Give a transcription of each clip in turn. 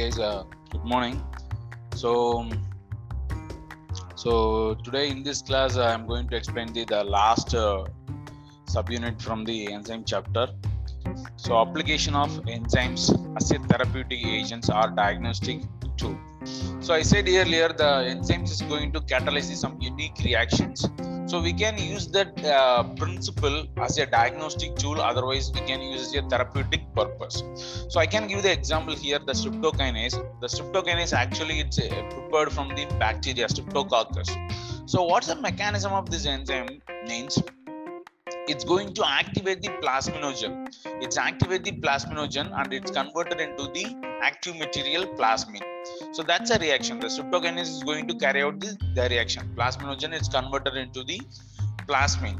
Guys, uh, good morning. So, so today in this class, uh, I'm going to explain the, the last uh, subunit from the enzyme chapter. So, application of enzymes as a therapeutic agents or diagnostic tool. So, I said earlier the enzymes is going to catalyze some unique reactions. So, we can use that uh, principle as a diagnostic tool. Otherwise, we can use it as a therapeutic purpose. So I can give the example here, the streptokinase. The streptokinase actually it's uh, prepared from the bacteria Streptococcus. So what's the mechanism of this enzyme means? It's going to activate the plasminogen. It's activate the plasminogen and it's converted into the active material plasmin. So that's a reaction. The streptokinase is going to carry out the, the reaction. Plasminogen is converted into the plasmin.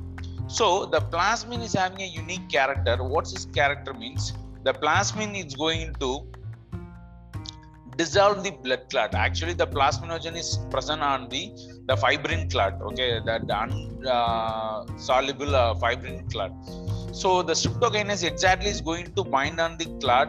So the plasmin is having a unique character. What's this character means? the plasmin is going to dissolve the blood clot. Actually the plasminogen is present on the the fibrin clot okay? That unsoluble uh, uh, fibrin clot. So the streptokinase exactly is going to bind on the clot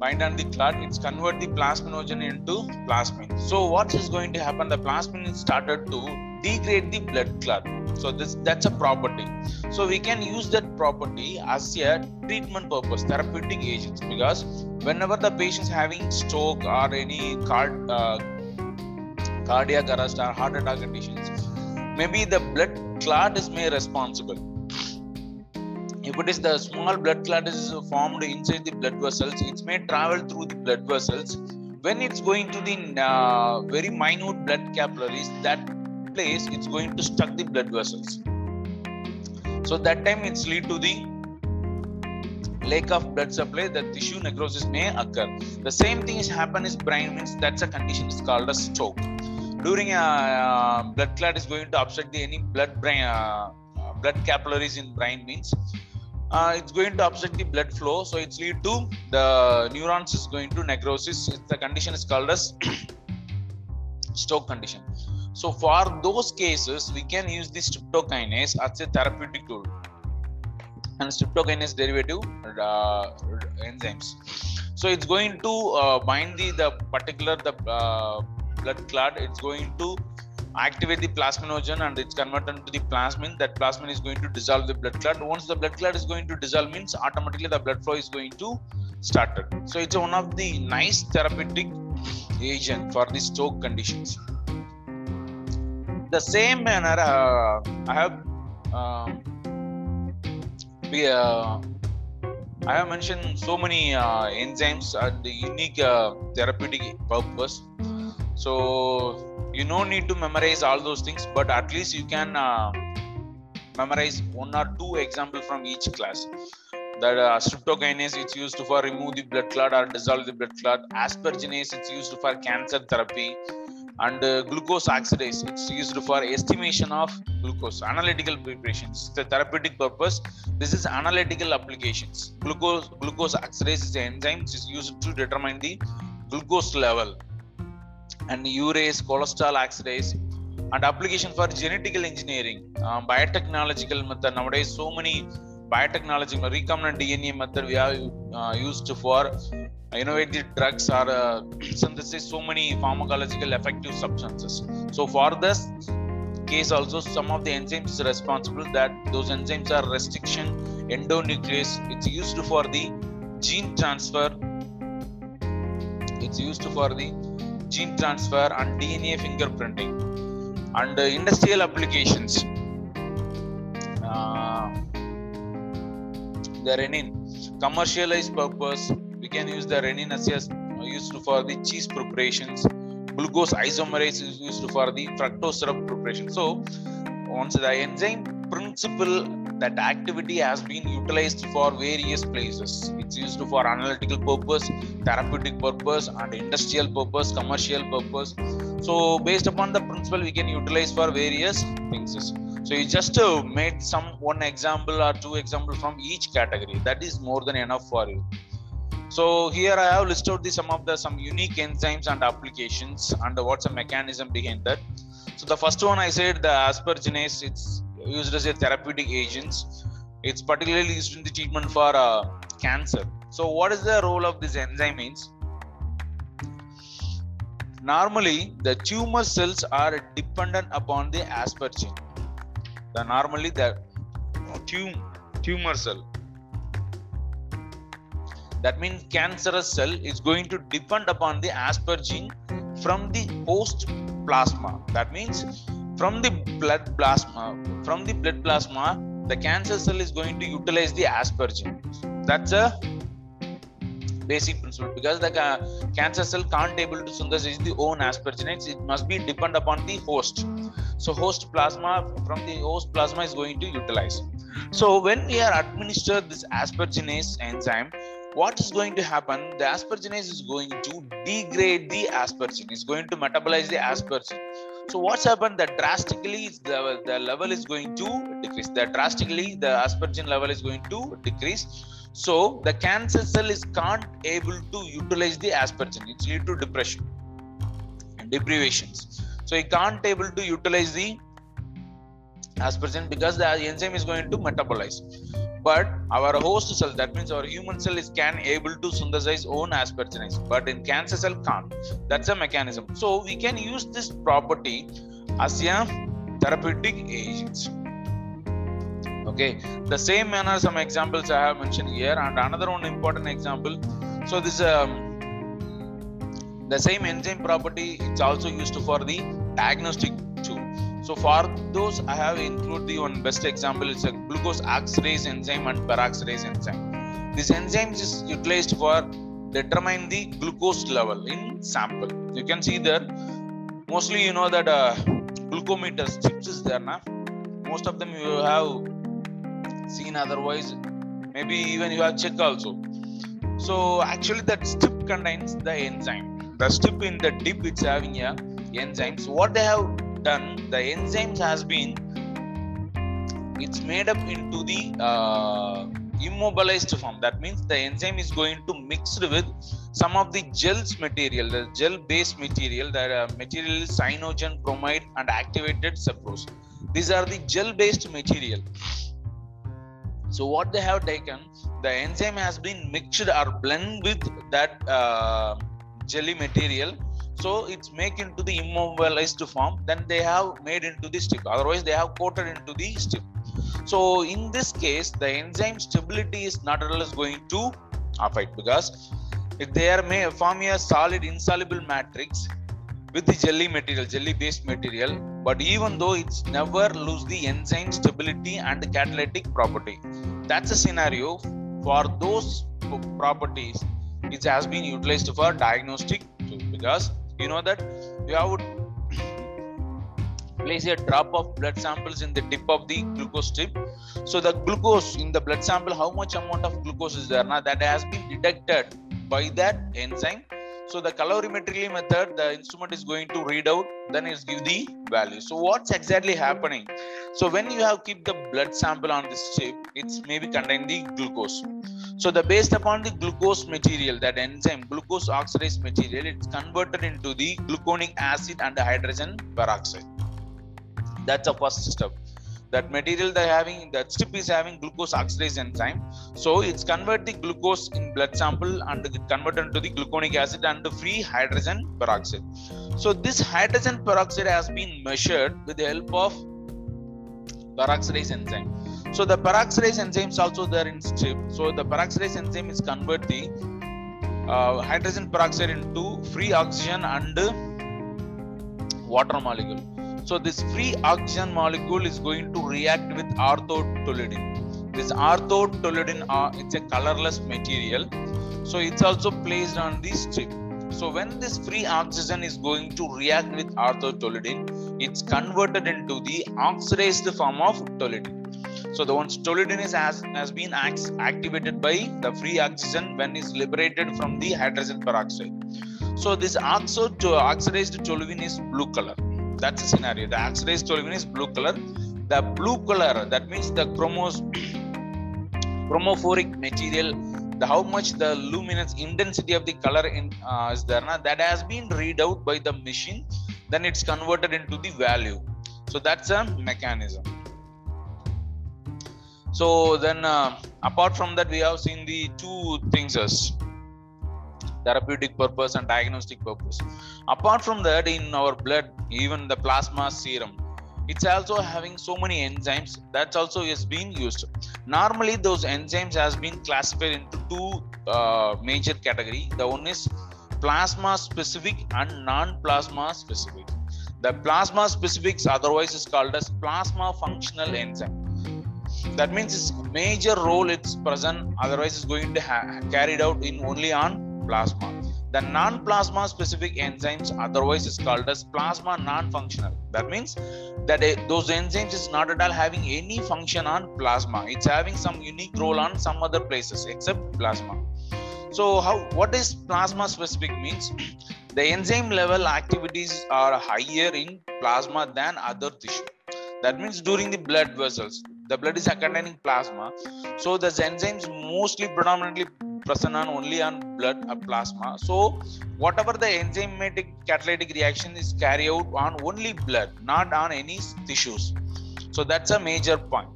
bind on the clot. It's convert the plasminogen into plasmin so what is going to happen? The plasmin is started to degrade the blood clot. So this that's a property. So we can use that property as a treatment purpose therapeutic agents because whenever the patient is having stroke or any card, uh, cardiac arrest or heart attack conditions maybe the blood clot is made responsible. If it is the small blood clot is formed inside the blood vessels it may travel through the blood vessels. When it's going to the uh, very minute blood capillaries that place it's going to stuck the blood vessels. So that time it's lead to the lack of blood supply the tissue necrosis may occur. The same thing is happen is brain means that's a condition is called a stroke. During a uh, blood clot is going to obstruct the any blood brain uh, blood capillaries in brain means uh, it's going to obstruct the blood flow. So it's lead to the neurons is going to necrosis. It's the condition is called as stroke condition so for those cases, we can use the streptokinase as a therapeutic tool and streptokinase derivative uh, enzymes. So it's going to uh, bind the, the particular the uh, blood clot. It's going to activate the plasminogen and it's converted to the plasmin. That plasmin is going to dissolve the blood clot. Once the blood clot is going to dissolve, means automatically the blood flow is going to start. So it's one of the nice therapeutic agent for the stroke conditions the same manner uh, i have uh, uh, i have mentioned so many enzymes and the unique therapeutic purpose. So you no need to memorize all those things but at least you can memorize one or two examples from each class. That uh, streptokinase it's used for remove the blood clot or dissolve the blood clot. Aspergillase it's used for cancer therapy and uh, glucose oxidase. It's used for estimation of glucose analytical preparations the therapeutic purpose. This is analytical applications. Glucose glucose oxidase is an enzyme which is used to determine the glucose level. And urease cholesterol oxidase and application for genetical engineering. Um, biotechnological method. Nowadays so many biotechnology recombinant dna method we have uh, used for innovative drugs or uh, synthesis so many pharmacological effective substances. So for this case also some of the enzymes responsible that those enzymes are restriction endonuclease. It's used for the gene transfer. It's used for the gene transfer and dna fingerprinting. And uh, industrial applications the rennin. Commercialized purpose we can use the rennin as used for the cheese preparations. Glucose isomerase is used for the fructose syrup preparation. So once the enzyme principle that activity has been utilized for various places. It's used for analytical purpose therapeutic purpose and industrial purpose commercial purpose. So based upon the principle we can utilize for various things so you just uh, made some one example or two example from each category. That is more than enough for you. So here i have listed the some of the some unique enzymes and applications and what's the mechanism behind that. So the first one i said the aspergillase it's used as a therapeutic agents. It's particularly used in the treatment for uh, cancer. So what is the role of this enzyme means? Normally the tumor cells are dependent upon the aspergine the normally the tum- tumor cell. That means cancerous cell is going to depend upon the aspergine from the host plasma that means from the blood plasma from the blood plasma the cancer cell is going to utilize the aspergine. That's a basic principle. Because the ca- cancer cell can't able to synthesize the own asperginates it must be depend upon the host. So host plasma from the host plasma is going to utilize. So when we are administered this asperginase enzyme what is going to happen? The asperginase is going to degrade the aspergine. It's going to metabolize the aspergine. So what's happened? That drastically the, the level is going to decrease. That drastically the aspergine level is going to decrease so the cancer cell is can't able to utilize the aspergine it's lead to depression and deprivations. So it can't able to utilize the aspergine because the enzyme is going to metabolize. But our host cell that means our human cell is can able to synthesize own asperginase but in cancer cell can't. That's a mechanism. So we can use this property as a therapeutic agents okay? The same manner some examples i have mentioned here and another one important example. So this um, the same enzyme property it's also used for the diagnostic tool. So for those i have include the one best example. It's a glucose oxidase enzyme and peroxidase enzyme. This enzyme is utilized for determine the glucose level in sample. You can see there mostly you know that uh, glucometer chips is there now most of them you have seen otherwise. Maybe even you have checked also. So actually that strip contains the enzyme. The strip in the dip it's having a enzymes what they have done the enzymes has been it's made up into the uh, immobilized form. That means the enzyme is going to mixed with some of the gels material the gel based material that uh, material cyanogen bromide and activated Sepharose. These are the gel based material so what they have taken the enzyme has been mixed or blend with that uh, jelly material. So it's made into the immobilized form then they have made into the strip otherwise they have coated into the strip so in this case the enzyme stability is not at all going to affect because if they are may form a solid insoluble matrix with the jelly material jelly based material. But even though it's never lose the enzyme stability and the catalytic property. That's a scenario for those properties it has been utilized for diagnostic tool. Because you know that you have place a drop of blood samples in the tip of the glucose strip. So the glucose in the blood sample how much amount of glucose is there? Now that has been detected by that enzyme so the colorimetry method the instrument is going to read out then it's give the value. So what's exactly happening? So when you have keep the blood sample on this chip it's maybe contain the glucose. So the based upon the glucose material that enzyme glucose oxidase material it's converted into the gluconic acid and the hydrogen peroxide. That's the first step that material they're having that strip is having glucose oxidase enzyme so it's convert the glucose in blood sample and it converted into the gluconic acid and the free hydrogen peroxide. So this hydrogen peroxide has been measured with the help of peroxidase enzyme. So the peroxidase enzyme is also there in strip. So the peroxidase enzyme is convert the uh, hydrogen peroxide into free oxygen and water molecule so this free oxygen molecule is going to react with orthotoluidine. This orthotoluidine, uh, it's a colorless material. So it's also placed on the strip. So when this free oxygen is going to react with orthotoluidine, it's converted into the oxidized form of toluidine. So the once toluidine is has, has been activated by the free oxygen when it's liberated from the hydrogen peroxide. So this oxo oxidized toluene is blue color that's a scenario. The oxidized toluene is blue color. The blue color that means the chromos chromophoric material the how much the luminance intensity of the color in uh, is there now that has been read out by the machine then it's converted into the value. So that's a mechanism. So then uh, apart from that we have seen the two things as therapeutic purpose and diagnostic purpose. Apart from that in our blood even the plasma serum it's also having so many enzymes that's also is being used. Normally those enzymes has been classified into two uh, major category. The one is plasma specific and non-plasma specific. The plasma specifics otherwise is called as plasma functional enzyme. That means its major role it's present otherwise is going to ha- carried out in only on plasma. The non-plasma specific enzymes otherwise is called as plasma non-functional. That means that those enzymes is not at all having any function on plasma. It's having some unique role on some other places except plasma. So how what is plasma specific means? The enzyme level activities are higher in plasma than other tissue. That means during the blood vessels the blood is containing plasma. So the enzymes mostly predominantly present on only on blood or plasma. So whatever the enzymatic catalytic reaction is carried out on only blood not on any tissues. So that's a major point.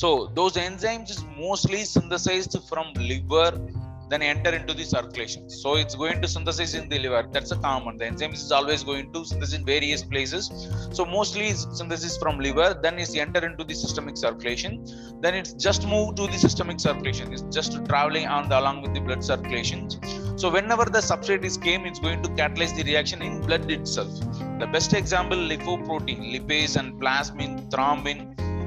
So those enzymes is mostly synthesized from liver then enter into the circulation. So it's going to synthesize in the liver. That's a common. The enzyme is always going to synthesize in various places. So mostly synthesis from liver. Then it's enter into the systemic circulation. Then it's just move to the systemic circulation. It's just traveling on the, along with the blood circulation. So whenever the substrate is came it's going to catalyze the reaction in blood itself. The best example lipoprotein lipase and plasmin thrombin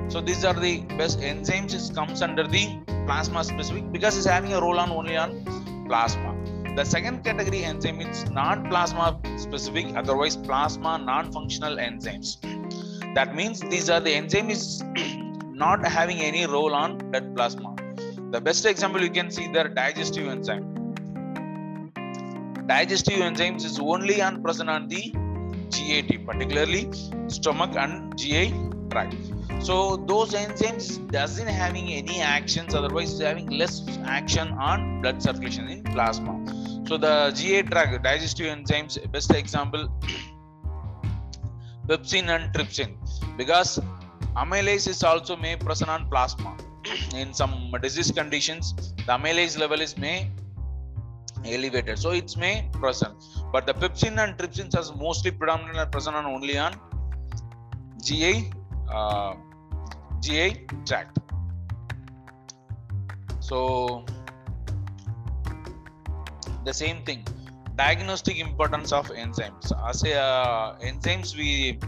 so these are the best enzymes. It comes under the plasma specific because it's having a role on only on plasma. The second category enzyme is non-plasma specific otherwise plasma non-functional enzymes. That means these are the enzyme is not having any role on blood plasma. The best example you can see there digestive enzyme. Digestive enzymes is only on present on the GIT particularly stomach and GI tract so those enzymes doesn't having any actions otherwise having less action on blood circulation in plasma. So the ga drug digestive enzymes best example pepsin and trypsin. Because amylase is also may present on plasma. In some disease conditions the amylase level is may elevated. So it's may present. But the pepsin and trypsin is mostly predominantly present on only on GI uh, GI tract. So the same thing, diagnostic importance of enzymes. As a, uh, enzymes we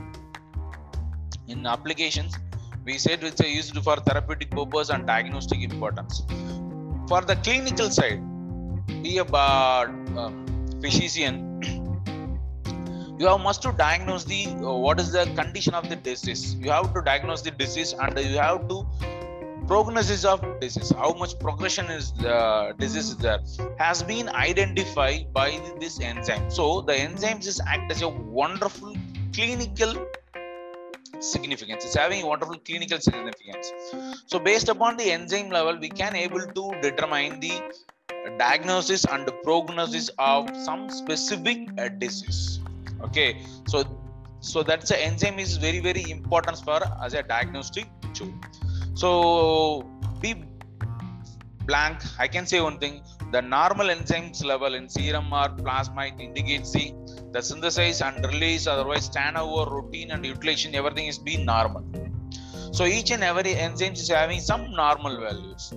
in applications we said it's used for therapeutic purpose and diagnostic importance. For the clinical side, be a uh, physician you have must to diagnose the uh, what is the condition of the disease. You have to diagnose the disease and you have to prognosis of disease. How much progression is the disease is there has been identified by this enzyme. So the enzymes is act as a wonderful clinical significance. It's having wonderful clinical significance. So based upon the enzyme level we can able to determine the diagnosis and prognosis of some specific uh, disease okay so so that's the enzyme is very very important for as a diagnostic tool so be blank. I can say one thing the normal enzymes level in serum or plasma it indicates the the synthesis and release otherwise turnover routine and utilization everything is being normal. So each and every enzyme is having some normal values.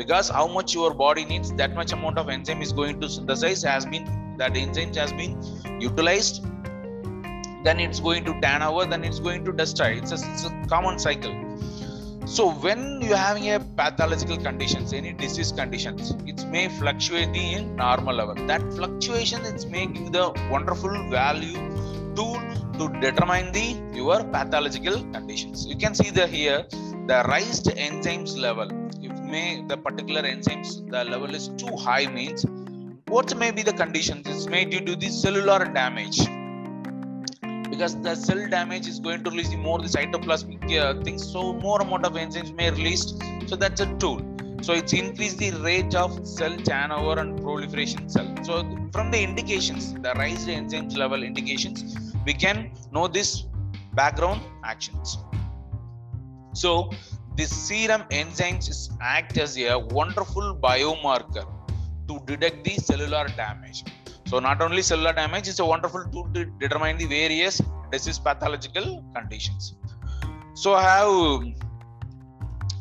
Because how much your body needs that much amount of enzyme is going to synthesize has been that enzyme has been utilized then it's going to turn over then it's going to destroy it's a, it's a common cycle. So when you're having a pathological conditions any disease conditions it may fluctuate in normal level. That fluctuation is making the wonderful value tool to determine the your pathological conditions. You can see the here the raised enzymes level. If may the particular enzymes the level is too high means what may be the conditions? It's made due to the cellular damage because the cell damage is going to release more the cytoplasmic uh, things. So more amount of enzymes may released so that's a tool. So it's increase the rate of cell turnover and proliferation cell. So from the indications the raised enzymes level indications we can know this background actions. So this serum enzymes act as a wonderful biomarker to detect the cellular damage. So not only cellular damage, it's a wonderful tool to determine the various disease pathological conditions. So I have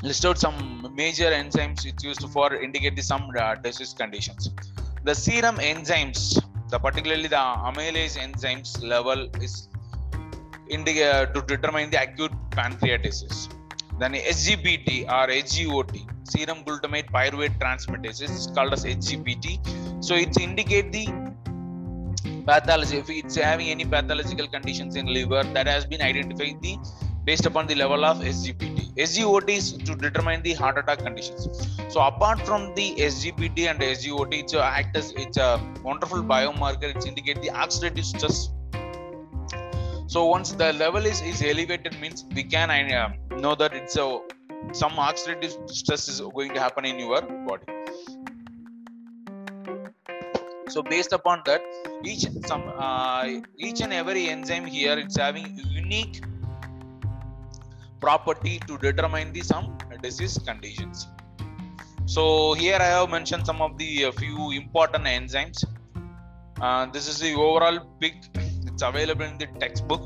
listed out some major enzymes it's used for indicate the some uh, disease conditions. The serum enzymes, the particularly the amylase enzymes level is indica- to determine the acute pancreatitis. Then SGPT or SGOT, serum glutamate pyruvate transaminase, is called as SGPT. So it's indicate the pathology if it's having any pathological conditions in liver that has been identified the based upon the level of SGPT. SGOT is to determine the heart attack conditions. So apart from the SGPT and SGOT, it's a act as it's a wonderful biomarker. It's indicate the oxidative stress. So once the level is, is elevated, means we can uh, know that it's a some oxidative stress is going to happen in your body. So based upon that, each some uh, each and every enzyme here it's having unique property to determine the some disease conditions. So here I have mentioned some of the uh, few important enzymes. Uh, this is the overall big. It's available in the textbook.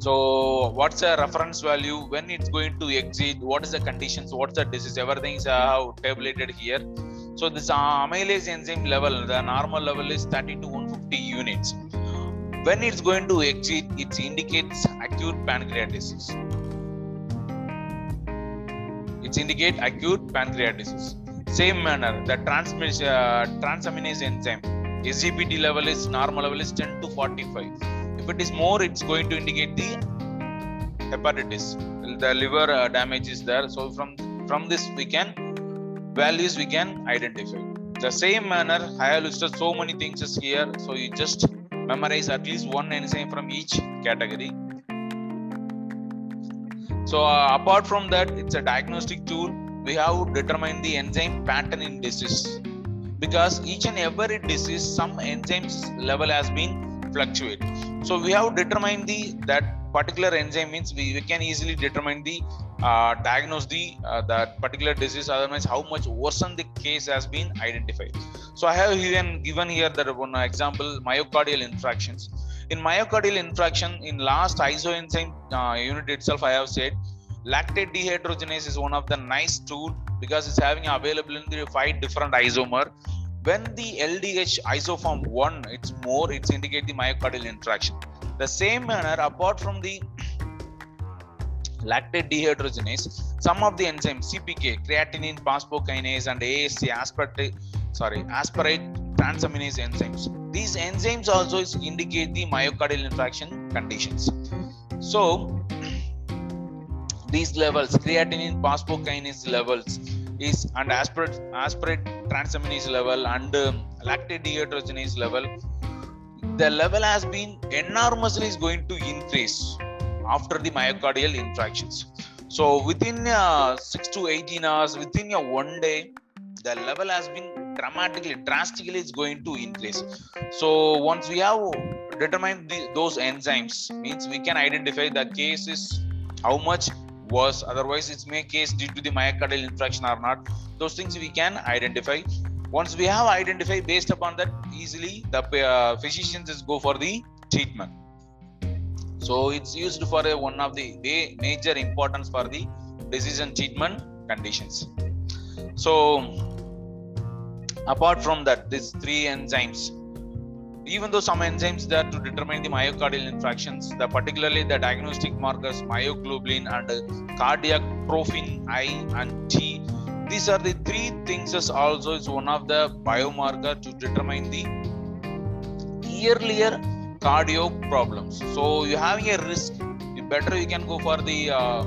So what's the reference value when it's going to exceed? What is the conditions? What's the disease? Everything is uh, tabulated here. So this uh, amylase enzyme level, the normal level is 30 to 150 units. When it's going to exceed, it indicates acute pancreatitis. It indicates acute pancreatitis. Same manner, the uh, transaminase enzyme, SGPT level is normal level is 10 to 45. If it is more, it's going to indicate the hepatitis. The liver uh, damage is there. So from from this we can values we can identify. The same manner, I have listed so many things is here. So you just memorize at least one enzyme from each category. So uh, apart from that, it's a diagnostic tool. We have determined the enzyme pattern in disease because each and every disease, some enzymes level has been fluctuate. So we have determined the that particular enzyme means we, we can easily determine the uh, diagnose the uh, that particular disease. Otherwise, how much worsen the case has been identified. So I have even given here that one example myocardial infarctions. In myocardial infarction, in last isoenzyme uh, unit itself, I have said lactate dehydrogenase is one of the nice tool because it's having available in the five different isomer. When the LDH isoform one, it's more, it's indicate the myocardial infarction. The same manner, apart from the lactate dehydrogenase, some of the enzymes CPK, creatinine phosphokinase, and ASC, aspartate, sorry, aspartate transaminase enzymes. These enzymes also is indicate the myocardial infarction conditions. So these levels, creatinine phosphokinase levels, is and aspartate, aspartate transaminase level and um, lactate dehydrogenase level, the level has been enormously is going to increase after the myocardial infarctions. So within uh, six to 18 hours, within a one day, the level has been dramatically, drastically is going to increase. So once we have determined the, those enzymes, means we can identify the case is how much was otherwise it's may case due to the myocardial infarction or not. Those things we can identify. Once we have identified based upon that easily, the uh, physicians just go for the treatment. So it's used for a, one of the major importance for the decision treatment conditions. So apart from that, these three enzymes, even though some enzymes there to determine the myocardial infarctions, the particularly the diagnostic markers myoglobin and cardiac troponin I and T, these are the three things as also is one of the biomarker to determine the earlier cardio problems. So you having a risk, better you can go for the uh,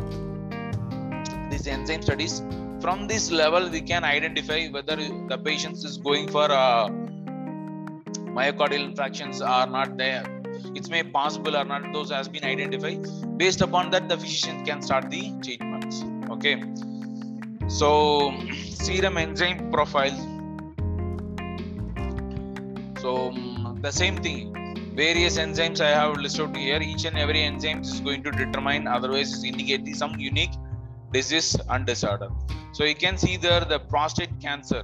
these enzyme studies. From this level, we can identify whether the patient is going for uh, myocardial infarctions are not there. It's may possible or not. Those has been identified. Based upon that, the physician can start the treatments. Okay. So serum enzyme profile. So um, the same thing various enzymes I have listed here. Each and every enzyme is going to determine, otherwise, is indicate some unique disease and disorder. So you can see there the prostate cancer.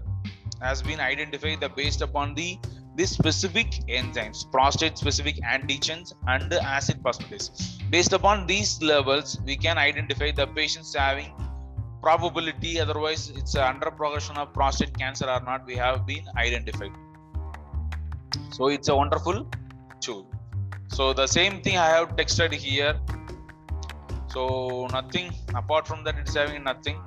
has been identified based upon the this specific enzymes prostate specific antigens and acid phosphatase based upon these levels we can identify the patients having probability otherwise it's under progression of prostate cancer or not we have been identified. So it's a wonderful tool. So the same thing i have texted here. So nothing apart from that it's having nothing